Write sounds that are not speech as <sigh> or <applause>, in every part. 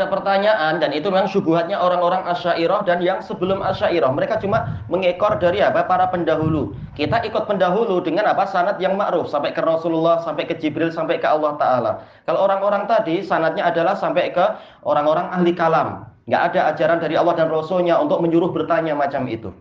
Ada pertanyaan dan itu memang subuhatnya orang-orang asyairah dan yang sebelum asyairah. Mereka cuma mengekor dari apa? Para pendahulu. Kita ikut pendahulu dengan apa? Sanat yang ma'ruf sampai ke Rasulullah sampai ke Jibril sampai ke Allah Ta'ala. Kalau orang-orang tadi sanatnya adalah sampai ke orang-orang ahli kalam. Nggak ada ajaran dari Allah dan Rasulnya untuk menyuruh bertanya macam itu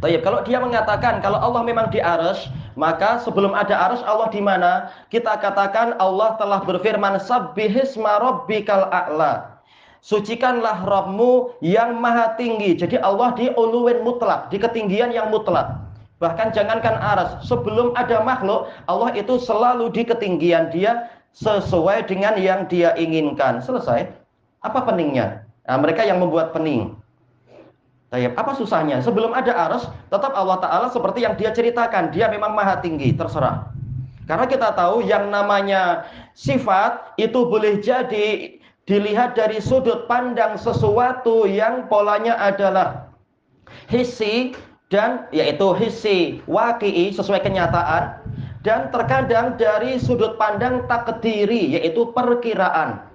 Tayyip, kalau dia mengatakan kalau Allah memang di arsy, maka sebelum ada arsy Allah di mana? Kita katakan Allah telah berfirman sabbihisma rabbikal a'la. Sucikanlah Rabbmu yang maha tinggi. Jadi Allah di uluwin mutlak, di ketinggian yang mutlak. Bahkan jangankan aras, sebelum ada makhluk, Allah itu selalu di ketinggian dia sesuai dengan yang dia inginkan. Selesai. Apa peningnya? Nah, mereka yang membuat pening. Tayyip. Apa susahnya? Sebelum ada arus, tetap Allah Ta'ala seperti yang dia ceritakan. Dia memang maha tinggi, terserah. Karena kita tahu yang namanya sifat itu boleh jadi dilihat dari sudut pandang sesuatu yang polanya adalah hisi dan yaitu hisi waki'i sesuai kenyataan dan terkadang dari sudut pandang takdiri yaitu perkiraan.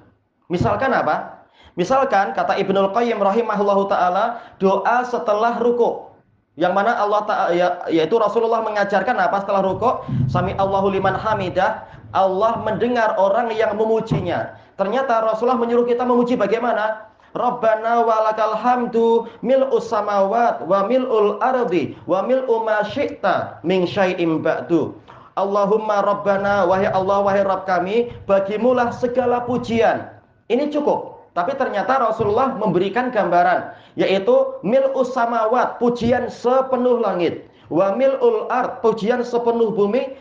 Misalkan apa? Misalkan kata Ibnul Qayyim rahimahullahu taala, doa setelah ruku. Yang mana Allah Ta'ala ya, yaitu Rasulullah mengajarkan apa setelah ruku? Sami Allahu liman hamidah. Allah mendengar orang yang memujinya. Ternyata Rasulullah menyuruh kita memuji bagaimana? Rabbana walakal hamdu mil'us samawat wa mil'ul ardi wa mil'u ma syi'ta min syai'im ba'du. Allahumma Rabbana wahai Allah wahai Rabb kami bagimulah segala pujian. Ini cukup. Tapi ternyata Rasulullah memberikan gambaran yaitu mil'us samawat, pujian sepenuh langit, wa mil'ul ard, pujian sepenuh bumi.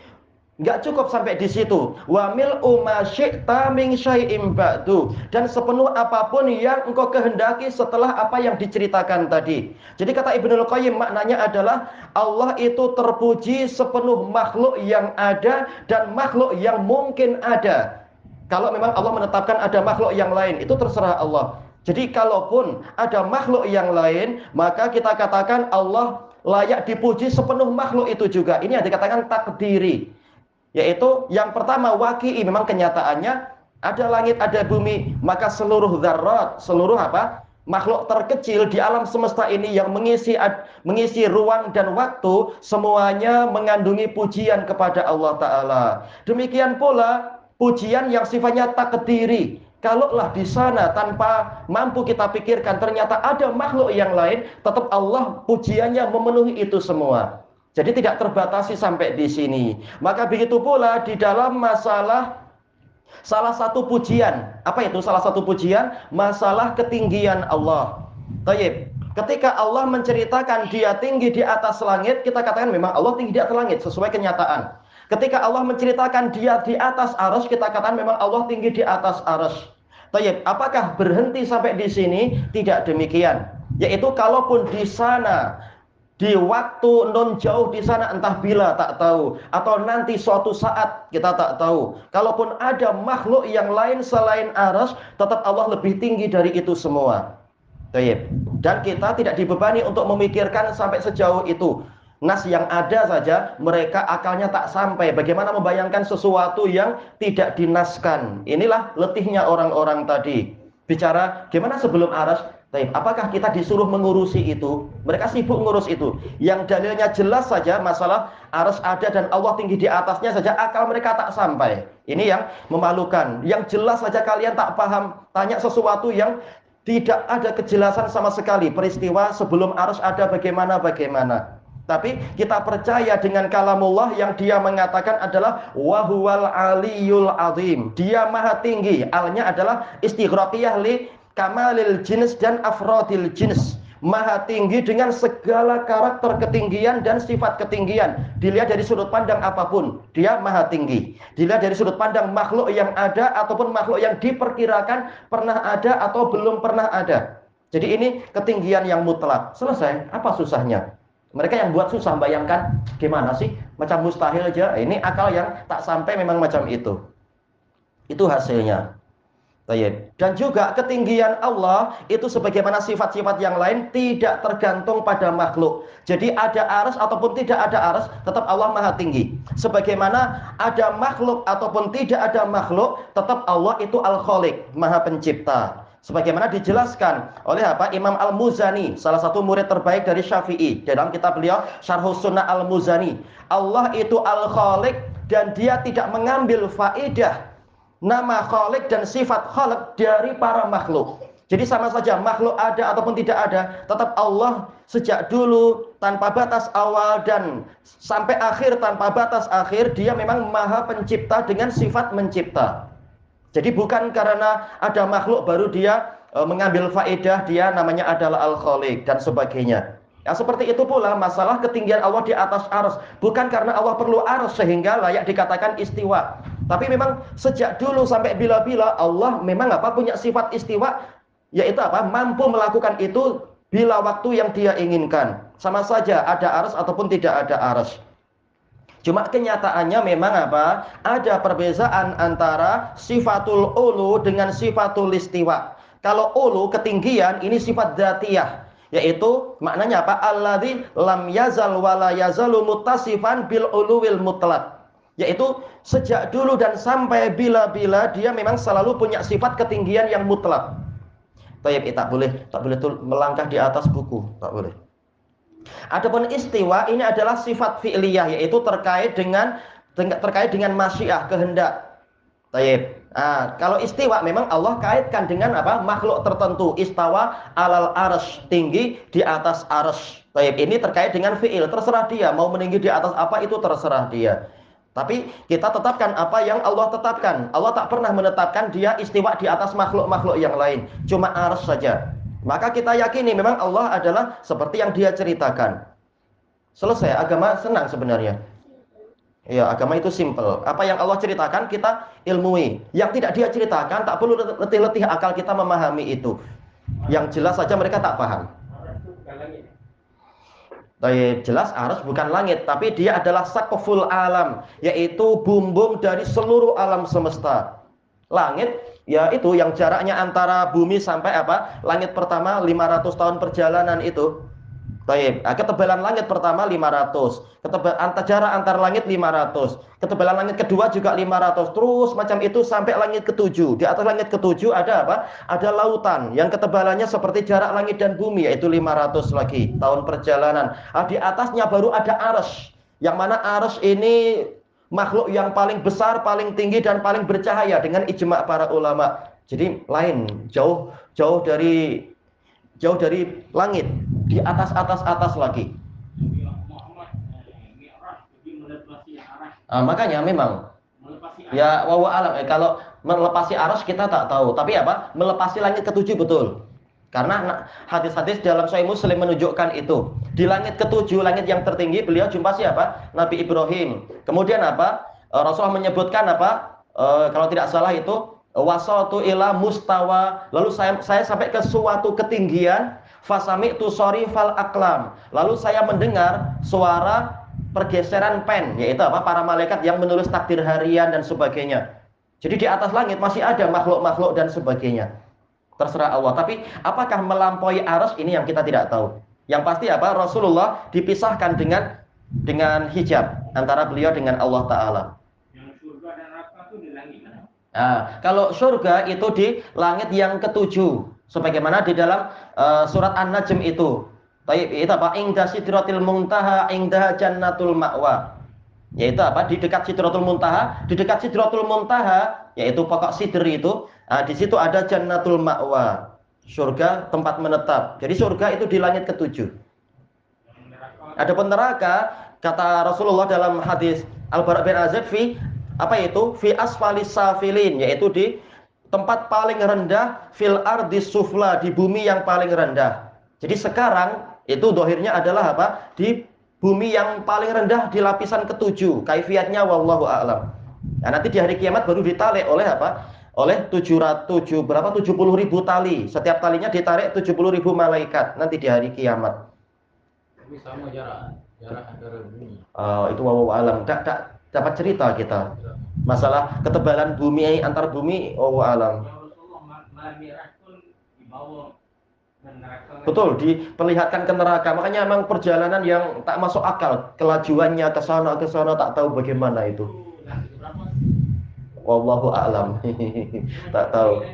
Enggak cukup sampai di situ. Wa mil'u ma syi'ta min syai'im ba'du. Dan sepenuh apa pun yang engkau kehendaki setelah apa yang diceritakan tadi. Jadi kata Ibnu Qayyim maknanya adalah Allah itu terpuji sepenuh makhluk yang ada dan makhluk yang mungkin ada. Kalau memang Allah menetapkan ada makhluk yang lain, itu terserah Allah. Jadi kalaupun ada makhluk yang lain, maka kita katakan Allah layak dipuji sepenuh makhluk itu juga. Ini yang dikatakan takdiri. Yaitu yang pertama waki'i memang kenyataannya ada langit, ada bumi, maka seluruh zarat, seluruh apa? makhluk terkecil di alam semesta ini yang mengisi mengisi ruang dan waktu semuanya mengandungi pujian kepada Allah taala. Demikian pula pujian yang sifatnya tak takdiri. Kalaulah di sana tanpa mampu kita pikirkan ternyata ada makhluk yang lain, tetap Allah pujiannya memenuhi itu semua. Jadi tidak terbatasi sampai di sini. Maka begitu pula di dalam masalah salah satu pujian. Apa itu salah satu pujian? Masalah ketinggian Allah. Taib. Ketika Allah menceritakan dia tinggi di atas langit, kita katakan memang Allah tinggi di atas langit sesuai kenyataan. Ketika Allah menceritakan dia di atas arus, kita katakan memang Allah tinggi di atas arus. Tayyip, apakah berhenti sampai di sini? Tidak demikian. Yaitu kalaupun di sana di waktu non jauh di sana entah bila tak tahu atau nanti suatu saat kita tak tahu. Kalaupun ada makhluk yang lain selain aras, tetap Allah lebih tinggi dari itu semua. Tayyip. Dan kita tidak dibebani untuk memikirkan sampai sejauh itu nas yang ada saja mereka akalnya tak sampai. Bagaimana membayangkan sesuatu yang tidak dinaskan? Inilah letihnya orang-orang tadi. Bicara gimana sebelum aras? Apakah kita disuruh mengurusi itu? Mereka sibuk ngurus itu. Yang dalilnya jelas saja masalah aras ada dan Allah tinggi di atasnya saja akal mereka tak sampai. Ini yang memalukan. Yang jelas saja kalian tak paham. Tanya sesuatu yang tidak ada kejelasan sama sekali. Peristiwa sebelum arus ada bagaimana bagaimana. Tapi kita percaya dengan kalamullah yang dia mengatakan adalah wahuwal aliyul azim. Dia maha tinggi. Alnya adalah istighraqiyah li kamalil jenis dan afrodil jenis. maha tinggi dengan segala karakter ketinggian dan sifat ketinggian. Dilihat dari sudut pandang apa pun, dia maha tinggi. Dilihat dari sudut pandang makhluk yang ada ataupun makhluk yang diperkirakan pernah ada atau belum pernah ada. Jadi ini ketinggian yang mutlak. Selesai. Apa susahnya? Mereka yang buat susah bayangkan gimana sih? Macam mustahil aja. Ini akal yang tak sampai memang macam itu. Itu hasilnya. Dan juga ketinggian Allah itu sebagaimana sifat-sifat yang lain tidak tergantung pada makhluk. Jadi ada aras ataupun tidak ada aras, tetap Allah maha tinggi. Sebagaimana ada makhluk ataupun tidak ada makhluk, tetap Allah itu al-khaliq, maha pencipta. Sebagaimana dijelaskan oleh apa Imam Al-Muzani, salah satu murid terbaik dari Syafi'i. Dalam kitab beliau Syarhus Sunnah Al-Muzani. Allah itu al-khaliq dan dia tidak mengambil faidah nama khalik dan sifat khalik dari para makhluk. Jadi sama saja makhluk ada ataupun tidak ada, tetap Allah sejak dulu tanpa batas awal dan sampai akhir tanpa batas akhir, dia memang maha pencipta dengan sifat mencipta. Jadi bukan karena ada makhluk baru dia e, mengambil faedah dia namanya adalah al-khaliq dan sebagainya. Ya seperti itu pula masalah ketinggian Allah di atas ars. Bukan karena Allah perlu ars sehingga layak dikatakan istiwa. Tapi memang sejak dulu sampai bila-bila Allah memang apa punya sifat istiwa yaitu apa? mampu melakukan itu bila waktu yang dia inginkan. Sama saja ada ars ataupun tidak ada ars. Cuma kenyataannya memang apa? Ada perbedaan antara sifatul ulu dengan sifatul istiwa. Kalau ulu ketinggian ini sifat dzatiyah yaitu maknanya apa? Alladzi lam yazal wala yazalu muttasifan bil uluwil mutlaq yaitu sejak dulu dan sampai bila-bila dia memang selalu punya sifat ketinggian yang mutlak. Tayyib, eh, tak boleh, tak boleh melangkah di atas buku, tak boleh. Adapun istiwa ini adalah sifat fi'liyah yaitu terkait dengan terkait dengan masyiah, kehendak. Tayyib. Nah, kalau istiwa memang Allah kaitkan dengan apa? makhluk tertentu. Istawa alal arsh, tinggi di atas arsh. Tayyib. Ini terkait dengan fi'il, terserah dia mau meninggi di atas apa itu terserah dia. Tapi kita tetapkan apa yang Allah tetapkan. Allah tak pernah menetapkan dia istiwa di atas makhluk-makhluk yang lain. Cuma ars saja. Maka kita yakini memang Allah adalah seperti yang dia ceritakan. Selesai, agama senang sebenarnya. Ya, agama itu simple. Apa yang Allah ceritakan kita ilmui. Yang tidak dia ceritakan tak perlu letih-letih akal kita memahami itu. Yang jelas saja mereka tak paham. Tapi jelas arus bukan langit, tapi dia adalah sakoful alam, yaitu bumbung dari seluruh alam semesta. Langit, ya itu yang jaraknya antara bumi sampai apa? Langit pertama 500 tahun perjalanan itu. Baik, nah, ketebalan langit pertama 500, ketebalan antar jarak antar langit 500, ketebalan langit kedua juga 500, terus macam itu sampai langit ketujuh. Di atas langit ketujuh ada apa? Ada lautan yang ketebalannya seperti jarak langit dan bumi yaitu 500 lagi tahun perjalanan. Nah, di atasnya baru ada ars, yang mana ars ini makhluk yang paling besar, paling tinggi dan paling bercahaya dengan ijma para ulama. Jadi lain, jauh jauh dari jauh dari langit di atas atas atas lagi. Nah, makanya memang ya wawa alam eh, kalau melepasi aras kita tak tahu tapi apa melepasi langit ketujuh betul karena hadis-hadis dalam Sahih Muslim menunjukkan itu di langit ketujuh langit yang tertinggi beliau jumpa siapa Nabi Ibrahim kemudian apa eh, Rasulullah menyebutkan apa e, kalau tidak salah itu wasatu ila mustawa lalu saya saya sampai ke suatu ketinggian Fasami tu fal aklam. Lalu saya mendengar suara pergeseran pen, yaitu apa? Para malaikat yang menulis takdir harian dan sebagainya. Jadi di atas langit masih ada makhluk-makhluk dan sebagainya. Terserah Allah. Tapi apakah melampaui arus ini yang kita tidak tahu. Yang pasti apa? Rasulullah dipisahkan dengan dengan hijab antara beliau dengan Allah Taala. Nah, kalau surga itu di langit yang ketujuh sebagaimana di dalam uh, surat An-Najm itu. Baik, itu apa? Ingda sidratil muntaha, ingda jannatul ma'wa. Yaitu apa? Di dekat sidratul muntaha, di dekat sidratul muntaha, yaitu pokok sidr itu, nah, di situ ada jannatul ma'wa. Surga tempat menetap. Jadi surga itu di langit ketujuh. Adapun neraka, kata Rasulullah dalam hadis Al-Bara bin Azib fi apa itu? Fi asfalis safilin, yaitu di tempat paling rendah fil ardi sufla di bumi yang paling rendah. Jadi sekarang itu dohirnya adalah apa? Di bumi yang paling rendah di lapisan ketujuh. Kaifiatnya wallahu a'lam. Nah, nanti di hari kiamat baru ditarik oleh apa? Oleh 700 berapa 70 ribu tali. Setiap talinya ditarik 70 ribu malaikat nanti di hari kiamat. Tapi sama jarak jarak antara bumi. Uh, itu wallahu a'lam. Tak, tak dapat cerita kita. Masalah ketebalan bumi antar bumi wallahu a'lam. Betul, diperlihatkan ke neraka. Makanya memang perjalanan yang tak masuk akal. Kelajuannya ke sana ke sana tak tahu bagaimana itu. Wallahu a'lam. <laughs> tak tahu.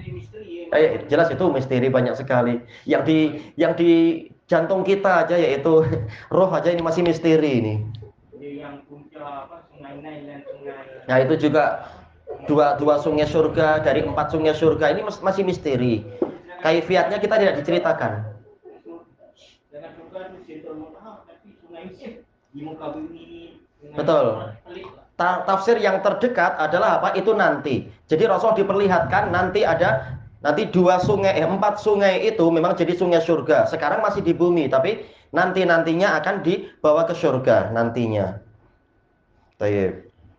Eh, jelas itu misteri banyak sekali. Yang di yang di jantung kita aja yaitu <laughs> roh aja ini masih misteri ini. Nah, itu juga dua dua sungai surga dari empat sungai surga ini masih misteri. Kaifiatnya kita tidak diceritakan. Betul. Ta tafsir yang terdekat adalah apa? Itu nanti. Jadi Rasul diperlihatkan nanti ada nanti dua sungai, eh, empat sungai itu memang jadi sungai surga. Sekarang masih di bumi, tapi nanti nantinya akan dibawa ke surga nantinya.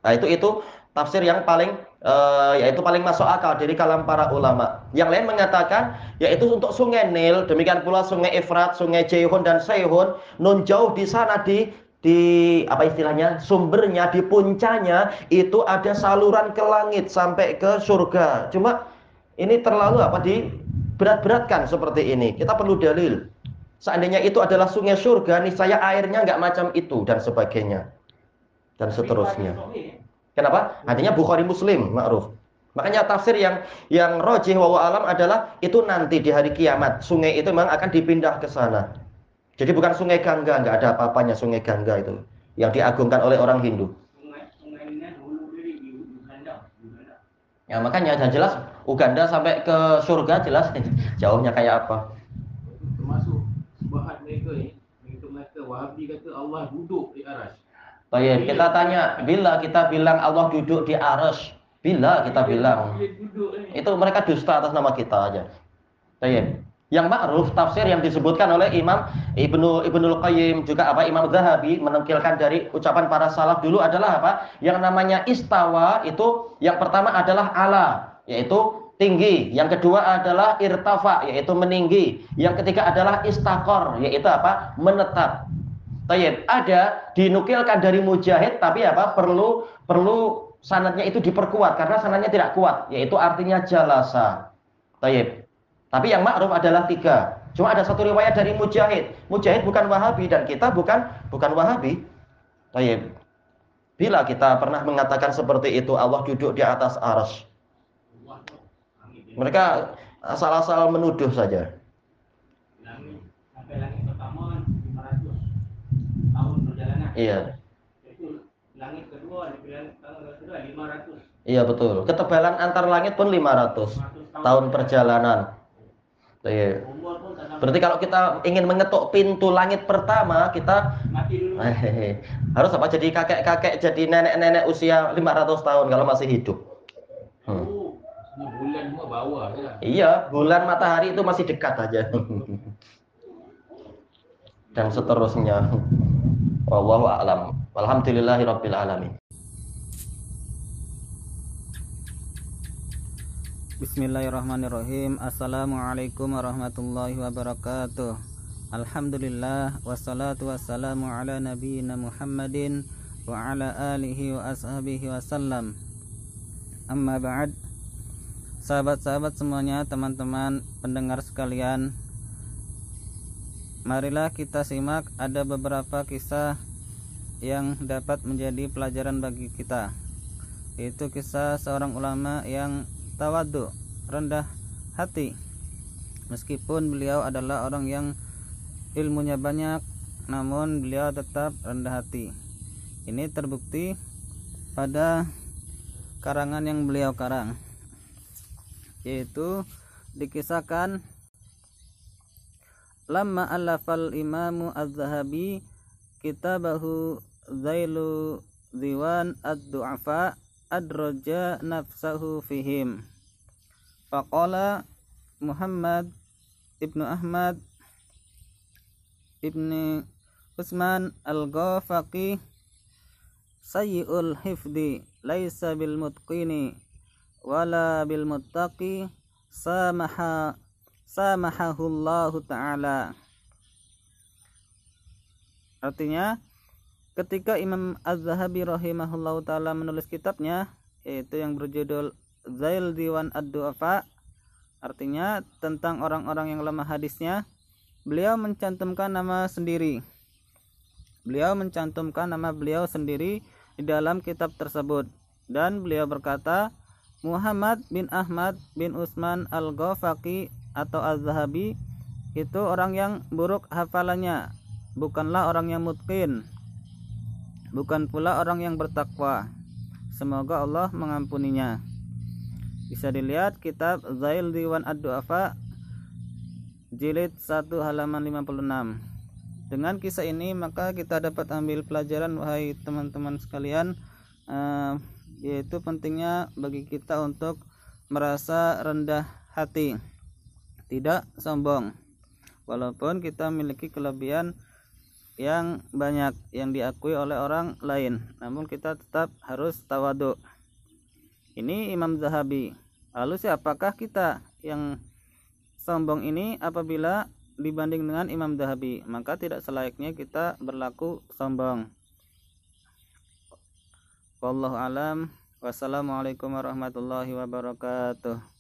Nah itu itu tafsir yang paling uh, yaitu paling masuk akal dari kalam para ulama. Yang lain mengatakan yaitu untuk sungai Nil, demikian pula sungai Efrat, sungai Jehon dan Seihon, nun jauh di sana di di apa istilahnya sumbernya di puncanya itu ada saluran ke langit sampai ke surga. Cuma ini terlalu apa di berat-beratkan seperti ini. Kita perlu dalil. Seandainya itu adalah sungai surga, nih saya airnya nggak macam itu dan sebagainya dan seterusnya. Kenapa? Artinya Bukhari Muslim, ma'ruf. Makanya tafsir yang yang rojih wa alam adalah itu nanti di hari kiamat. Sungai itu memang akan dipindah ke sana. Jadi bukan sungai Gangga, nggak ada apa-apanya sungai Gangga itu yang diagungkan oleh orang Hindu. Ya makanya jelas Uganda sampai ke surga jelas <laughs> jauhnya kayak apa. Termasuk sebahat mereka ini, mereka Wahabi kata Allah duduk di aras. Baik, kita tanya, bila kita bilang Allah duduk di aras, bila kita bilang itu mereka dusta atas nama kita aja. Baik. Yang ma'ruf tafsir yang disebutkan oleh Imam Ibnu Ibnu Qayyim juga apa Imam Zahabi menukilkan dari ucapan para salaf dulu adalah apa? Yang namanya istawa itu yang pertama adalah ala, yaitu tinggi. Yang kedua adalah irtafa, yaitu meninggi. Yang ketiga adalah istakor, yaitu apa? menetap. Tayyib, ada dinukilkan dari mujahid tapi apa? perlu perlu sanatnya itu diperkuat karena sanatnya tidak kuat, yaitu artinya jalasa. Tayyib. Tapi yang ma'ruf adalah tiga. Cuma ada satu riwayat dari Mujahid. Mujahid bukan Wahabi dan kita bukan bukan Wahabi. Tayyib. Bila kita pernah mengatakan seperti itu, Allah duduk di atas aras. Mereka asal-asal menuduh saja. Iya. 500. Iya betul. Ketebalan antar langit pun 500 tahun perjalanan. Iya. Berarti kalau kita ingin mengetuk pintu langit pertama, kita harus apa? Jadi kakek-kakek, jadi nenek-nenek usia 500 tahun kalau masih hidup. Hmm. Bulan bawah ya. Iya, bulan matahari itu masih dekat aja. <laughs> Dan seterusnya. Wallahu a'lam. Walhamdulillahirabbil alamin. Bismillahirrahmanirrahim. Assalamualaikum warahmatullahi wabarakatuh. Alhamdulillah Wassalatu wassalamu ala nabiyina Muhammadin Wa ala alihi wa ashabihi wasallam Amma ba'd. Sahabat-sahabat semuanya Teman-teman pendengar sekalian Marilah kita simak ada beberapa kisah yang dapat menjadi pelajaran bagi kita. Itu kisah seorang ulama yang tawadu, rendah hati. Meskipun beliau adalah orang yang ilmunya banyak, namun beliau tetap rendah hati. Ini terbukti pada karangan yang beliau karang, yaitu dikisahkan lama alafal imamu az-zahabi kitabahu zailu diwan ad-du'afa adraja nafsahu fihim Faqala Muhammad Ibnu Ahmad ibni Utsman al-Ghafaqi sayyi'ul hifdi laisa bil mutqini wala bil muttaqi samaha samahahullahu taala. Artinya ketika Imam Az-Zahabi rahimahullahu taala menulis kitabnya yaitu yang berjudul Zail Diwan Ad-Du'afa artinya tentang orang-orang yang lemah hadisnya beliau mencantumkan nama sendiri beliau mencantumkan nama beliau sendiri di dalam kitab tersebut dan beliau berkata Muhammad bin Ahmad bin Usman Al-Ghafaqi atau Az-Zahabi itu orang yang buruk hafalannya bukanlah orang yang mutqin bukan pula orang yang bertakwa. Semoga Allah mengampuninya. Bisa dilihat kitab Zail Diwan Ad-Du'afa jilid 1 halaman 56. Dengan kisah ini maka kita dapat ambil pelajaran wahai teman-teman sekalian uh, yaitu pentingnya bagi kita untuk merasa rendah hati, tidak sombong. Walaupun kita memiliki kelebihan yang banyak yang diakui oleh orang lain namun kita tetap harus tawadu ini Imam Zahabi lalu siapakah kita yang sombong ini apabila dibanding dengan Imam Zahabi maka tidak selayaknya kita berlaku sombong. Wallahu alam. Wassalamualaikum warahmatullahi wabarakatuh